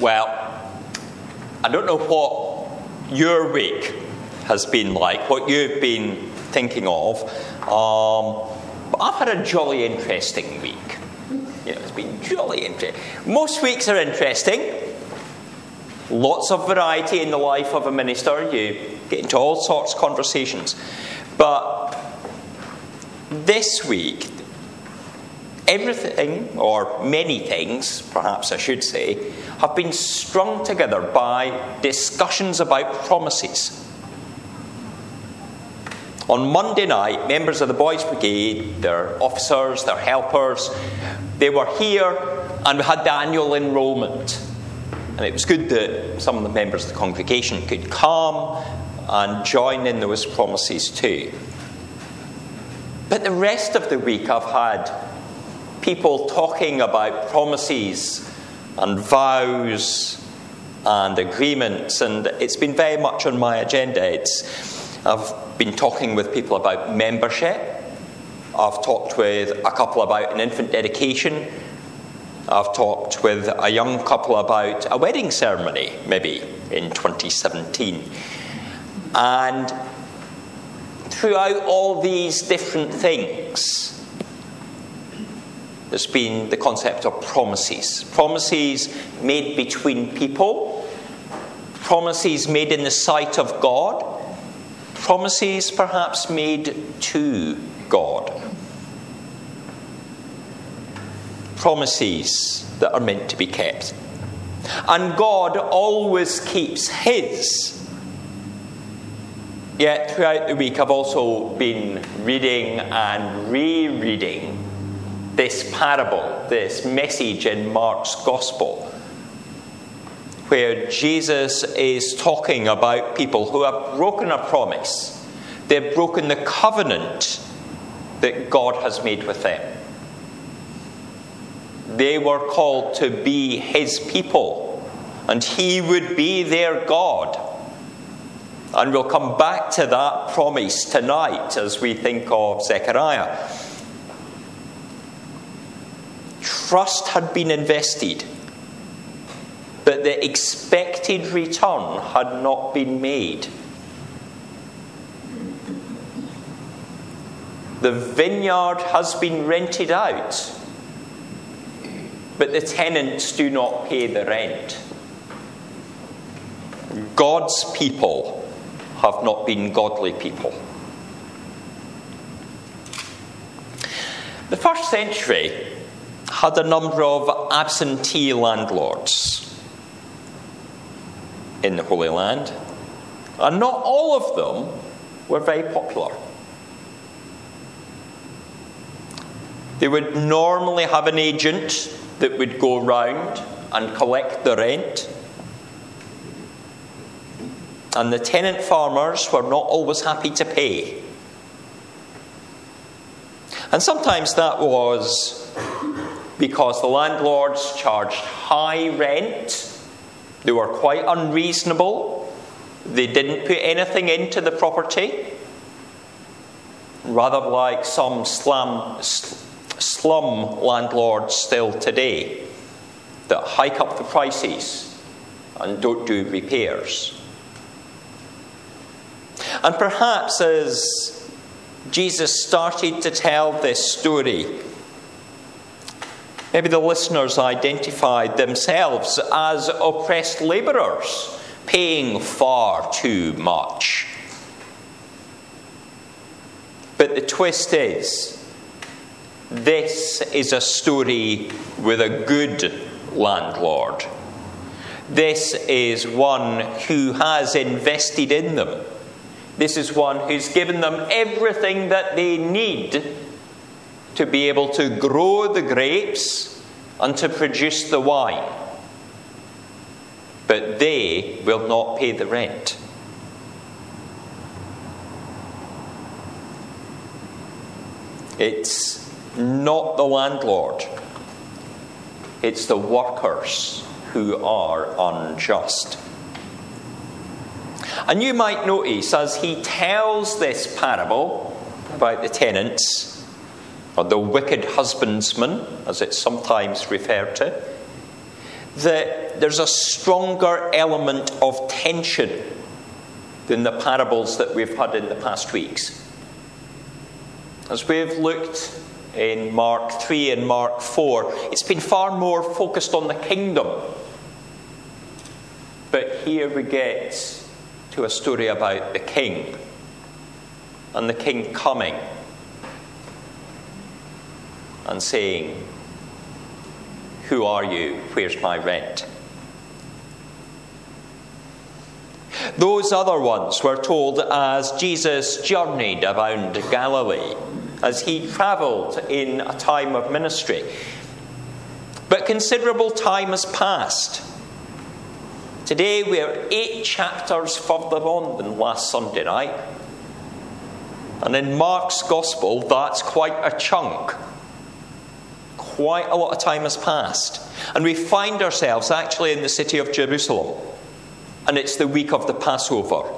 Well, I don't know what your week has been like, what you've been thinking of, um, but I've had a jolly interesting week. You know, it's been jolly interesting. Most weeks are interesting. Lots of variety in the life of a minister. You get into all sorts of conversations. But this week, everything, or many things, perhaps I should say, have been strung together by discussions about promises. On Monday night, members of the Boys Brigade, their officers, their helpers, they were here and we had the annual enrolment. And it was good that some of the members of the congregation could come and join in those promises too. But the rest of the week, I've had people talking about promises and vows and agreements, and it's been very much on my agenda. It's, I've been talking with people about membership. I've talked with a couple about an infant dedication. I've talked with a young couple about a wedding ceremony, maybe in 2017. And throughout all these different things, there's been the concept of promises. Promises made between people, promises made in the sight of God, promises perhaps made to God. Promises that are meant to be kept. And God always keeps His. Yet throughout the week, I've also been reading and rereading this parable, this message in Mark's Gospel, where Jesus is talking about people who have broken a promise. They've broken the covenant that God has made with them. They were called to be His people, and He would be their God. And we'll come back to that promise tonight as we think of Zechariah trust had been invested, but the expected return had not been made. The vineyard has been rented out, but the tenants do not pay the rent. God's people have not been godly people. The first century had a number of absentee landlords in the Holy Land, and not all of them were very popular. They would normally have an agent that would go round and collect the rent. And the tenant farmers were not always happy to pay. And sometimes that was because the landlords charged high rent. They were quite unreasonable. They didn't put anything into the property. Rather like some slum, slum landlords still today that hike up the prices and don't do repairs. And perhaps as Jesus started to tell this story, Maybe the listeners identified themselves as oppressed labourers, paying far too much. But the twist is this is a story with a good landlord. This is one who has invested in them. This is one who's given them everything that they need to be able to grow the grapes and to produce the wine. But they will not pay the rent. It's not the landlord, it's the workers who are unjust. And you might notice as he tells this parable about the tenants, or the wicked husbandman, as it's sometimes referred to, that there's a stronger element of tension than the parables that we've had in the past weeks. As we've looked in Mark 3 and Mark 4, it's been far more focused on the kingdom. But here we get to a story about the king and the king coming and saying, Who are you? Where's my rent? Those other ones were told as Jesus journeyed around Galilee, as he travelled in a time of ministry. But considerable time has passed. Today we're eight chapters further on than last Sunday night. And in Mark's Gospel, that's quite a chunk. Quite a lot of time has passed. And we find ourselves actually in the city of Jerusalem and it's the week of the Passover.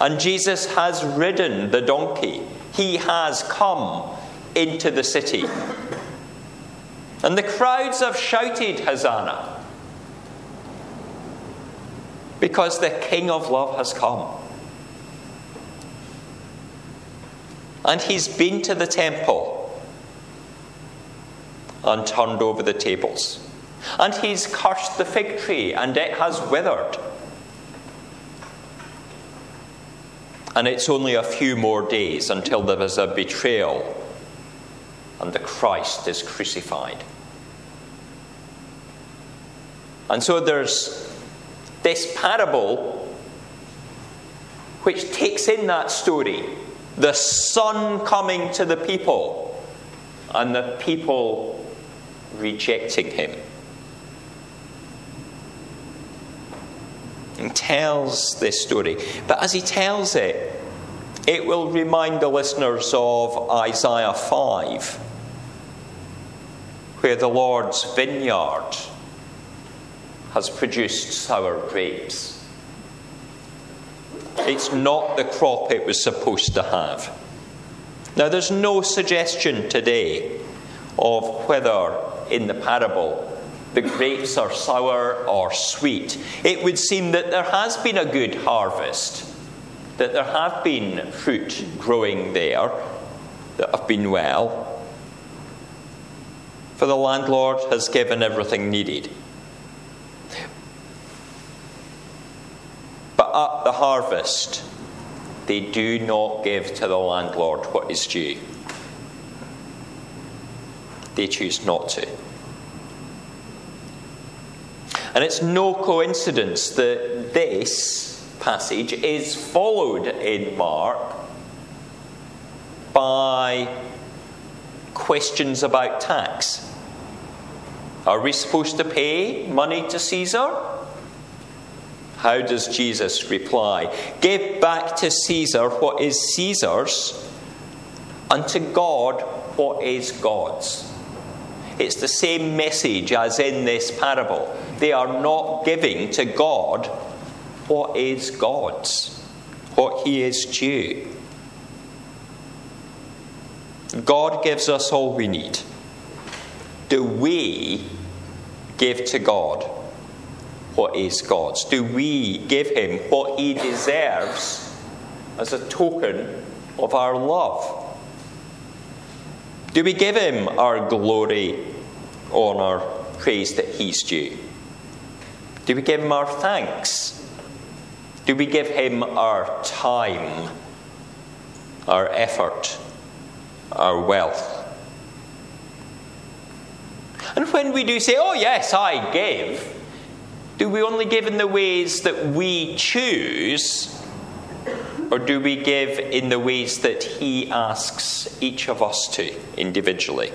And Jesus has ridden the donkey, he has come into the city. And the crowds have shouted, Hosanna, because the King of Love has come. And he's been to the temple and turned over the tables. And he's cursed the fig tree, and it has withered. And it's only a few more days until there is a betrayal and the Christ is crucified. And so there's this parable which takes in that story the Son coming to the people and the people rejecting him. and tells this story. But as he tells it, it will remind the listeners of Isaiah 5, where the Lord's vineyard has produced sour grapes. It's not the crop it was supposed to have. Now, there's no suggestion today of whether in the parable the grapes are sour or sweet. It would seem that there has been a good harvest, that there have been fruit growing there that have been well. For the landlord has given everything needed. But at the harvest, they do not give to the landlord what is due. They choose not to. And it's no coincidence that this passage is followed in Mark by questions about tax. Are we supposed to pay money to Caesar? How does Jesus reply? Give back to Caesar what is Caesar's, unto to God what is God's. It's the same message as in this parable. They are not giving to God what is God's, what He is due. God gives us all we need. Do we give to God what is God's? Do we give Him what He deserves as a token of our love? Do we give Him our glory, honour, praise that He's due? Do we give Him our thanks? Do we give Him our time, our effort, our wealth? And when we do say, oh, yes, I give, do we only give in the ways that we choose? Or do we give in the ways that He asks each of us to individually?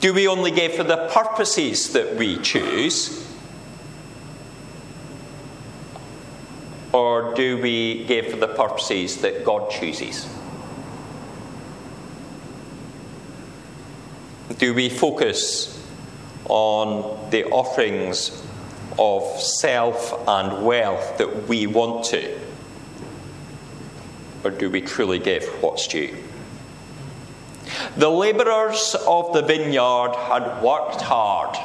Do we only give for the purposes that we choose? Or do we give for the purposes that God chooses? Do we focus on the offerings of self and wealth that we want to? Or do we truly give what's due? The labourers of the vineyard had worked hard.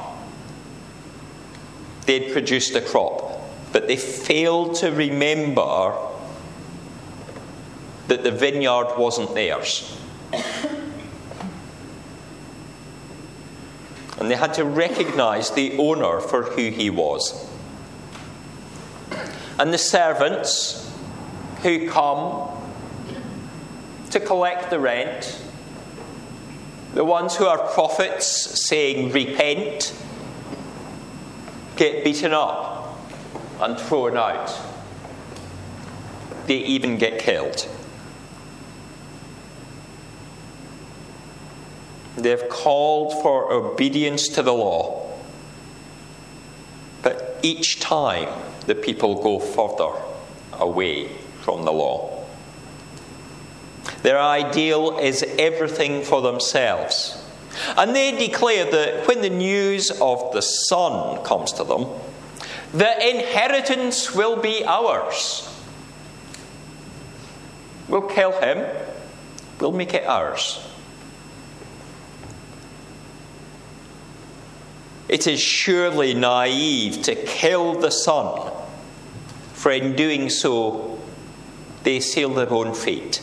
they'd produced a crop, but they failed to remember that the vineyard wasn't theirs. And they had to recognize the owner for who he was. And the servants who come to collect the rent, the ones who are prophets saying, Repent, get beaten up and thrown out. They even get killed. They've called for obedience to the law. But each time the people go further away from the law. Their ideal is everything for themselves. And they declare that when the news of the Son comes to them, the inheritance will be ours. We'll kill him, we'll make it ours. It is surely naive to kill the Son, for in doing so, they seal their own fate.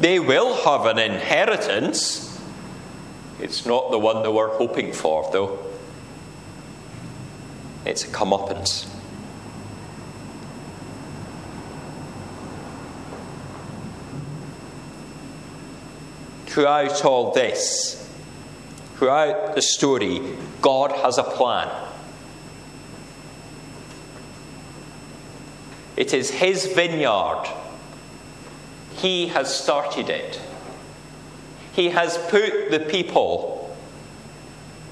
They will have an inheritance. It's not the one they were hoping for, though. It's a comeuppance. Throughout all this, Throughout the story, God has a plan. It is His vineyard. He has started it. He has put the people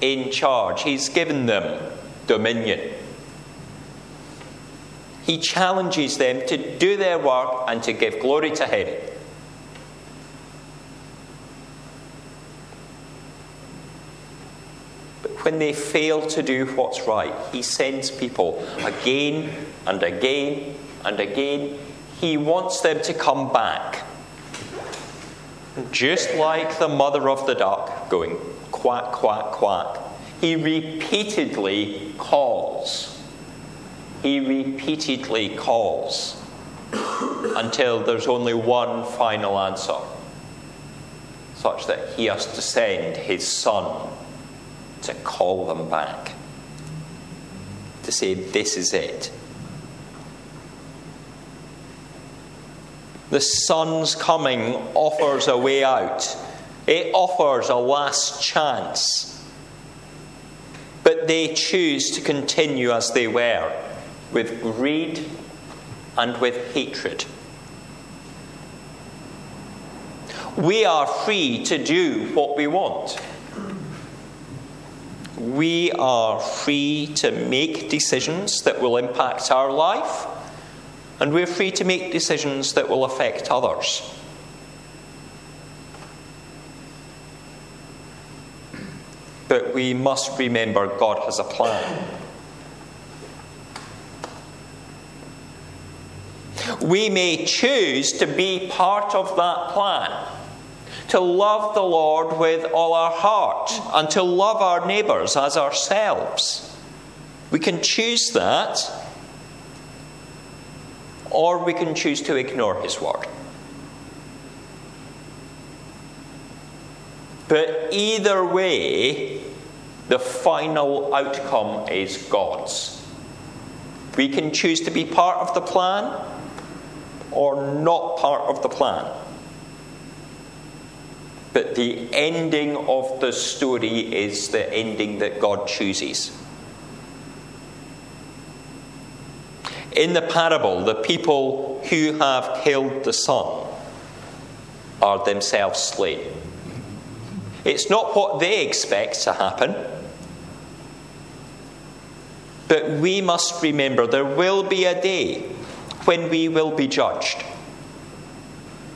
in charge, He's given them dominion. He challenges them to do their work and to give glory to Him. But when they fail to do what's right. He sends people again and again and again. He wants them to come back. Just like the mother of the duck going quack, quack, quack. He repeatedly calls. He repeatedly calls until there's only one final answer, such that he has to send his son to call them back, to say, This is it. The Son's coming offers a way out, it offers a last chance. But they choose to continue as they were, with greed and with hatred. We are free to do what we want we are free to make decisions that will impact our life, and we're free to make decisions that will affect others. But we must remember God has a plan. We may choose to be part of that plan to love the Lord with all our heart and to love our neighbours as ourselves. We can choose that, or we can choose to ignore His word. But either way, the final outcome is God's. We can choose to be part of the plan or not part of the plan. But the ending of the story is the ending that God chooses. In the parable, the people who have killed the son are themselves slain. It's not what they expect to happen. But we must remember there will be a day when we will be judged.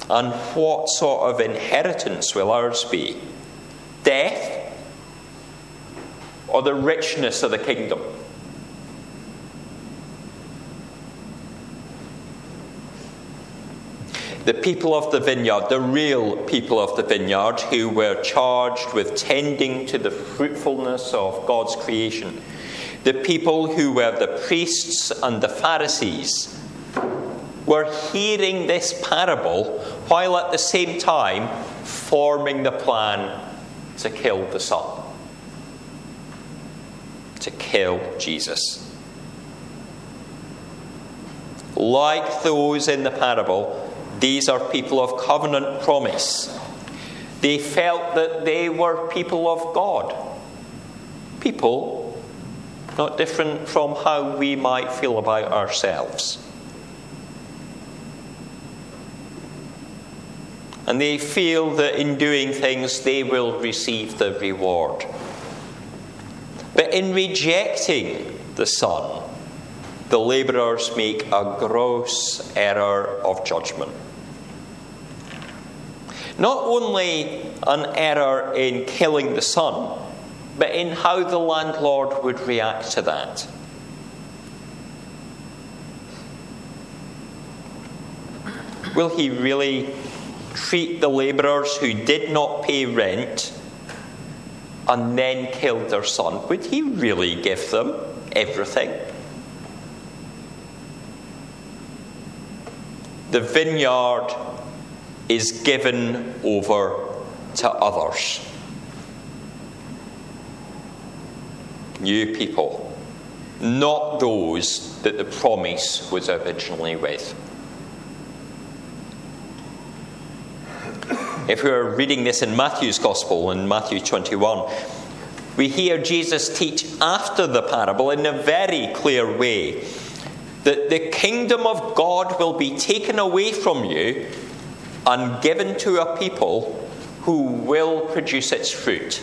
And what sort of inheritance will ours be? Death or the richness of the kingdom? The people of the vineyard, the real people of the vineyard, who were charged with tending to the fruitfulness of God's creation, the people who were the priests and the Pharisees, were hearing this parable while at the same time forming the plan to kill the Son, to kill Jesus. Like those in the parable, these are people of covenant promise. They felt that they were people of God. People not different from how we might feel about ourselves. And they feel that in doing things they will receive the reward. But in rejecting the Son, the labourers make a gross error of judgment. Not only an error in killing the son, but in how the landlord would react to that. Will he really treat the labourers who did not pay rent and then killed their son? Would he really give them everything? The vineyard is given over to others. New people, not those that the promise was originally with. If we are reading this in Matthew's Gospel, in Matthew 21, we hear Jesus teach after the parable in a very clear way that the kingdom of God will be taken away from you and given to a people who will produce its fruit.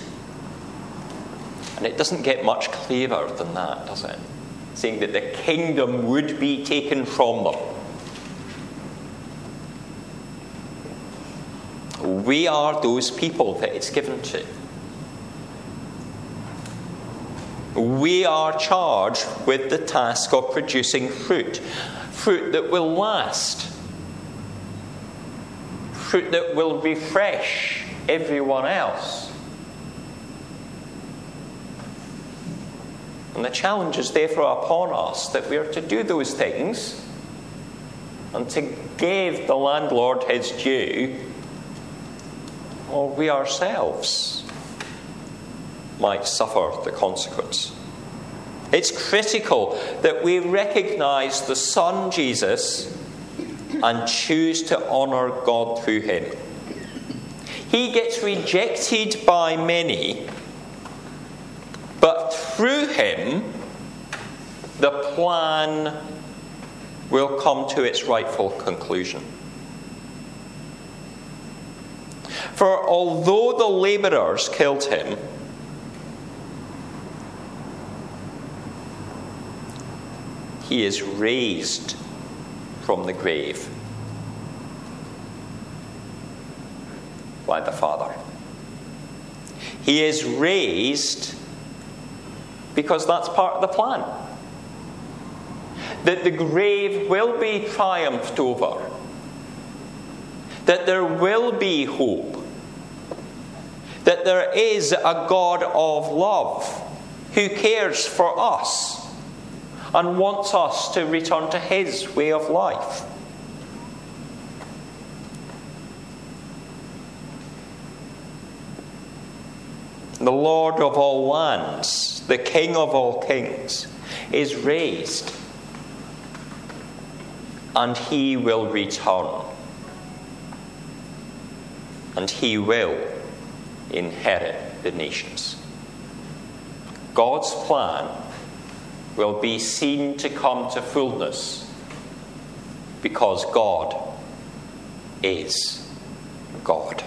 And it doesn't get much clearer than that, does it? Saying that the kingdom would be taken from them. We are those people that it's given to. We are charged with the task of producing fruit, fruit that will last fruit that will refresh everyone else. And the challenge is therefore upon us that we are to do those things and to give the landlord his due, or we ourselves might suffer the consequence. It's critical that we recognize the Son Jesus and choose to honour God through him. He gets rejected by many, but through him, the plan will come to its rightful conclusion. For although the labourers killed him, he is raised from the grave by the Father. He is raised because that's part of the plan. That the grave will be triumphed over, that there will be hope, that there is a God of love who cares for us and wants us to return to His way of life. The Lord of all lands, the King of all kings, is raised, and He will return, and He will inherit the nations. God's plan will be seen to come to fullness because God is God.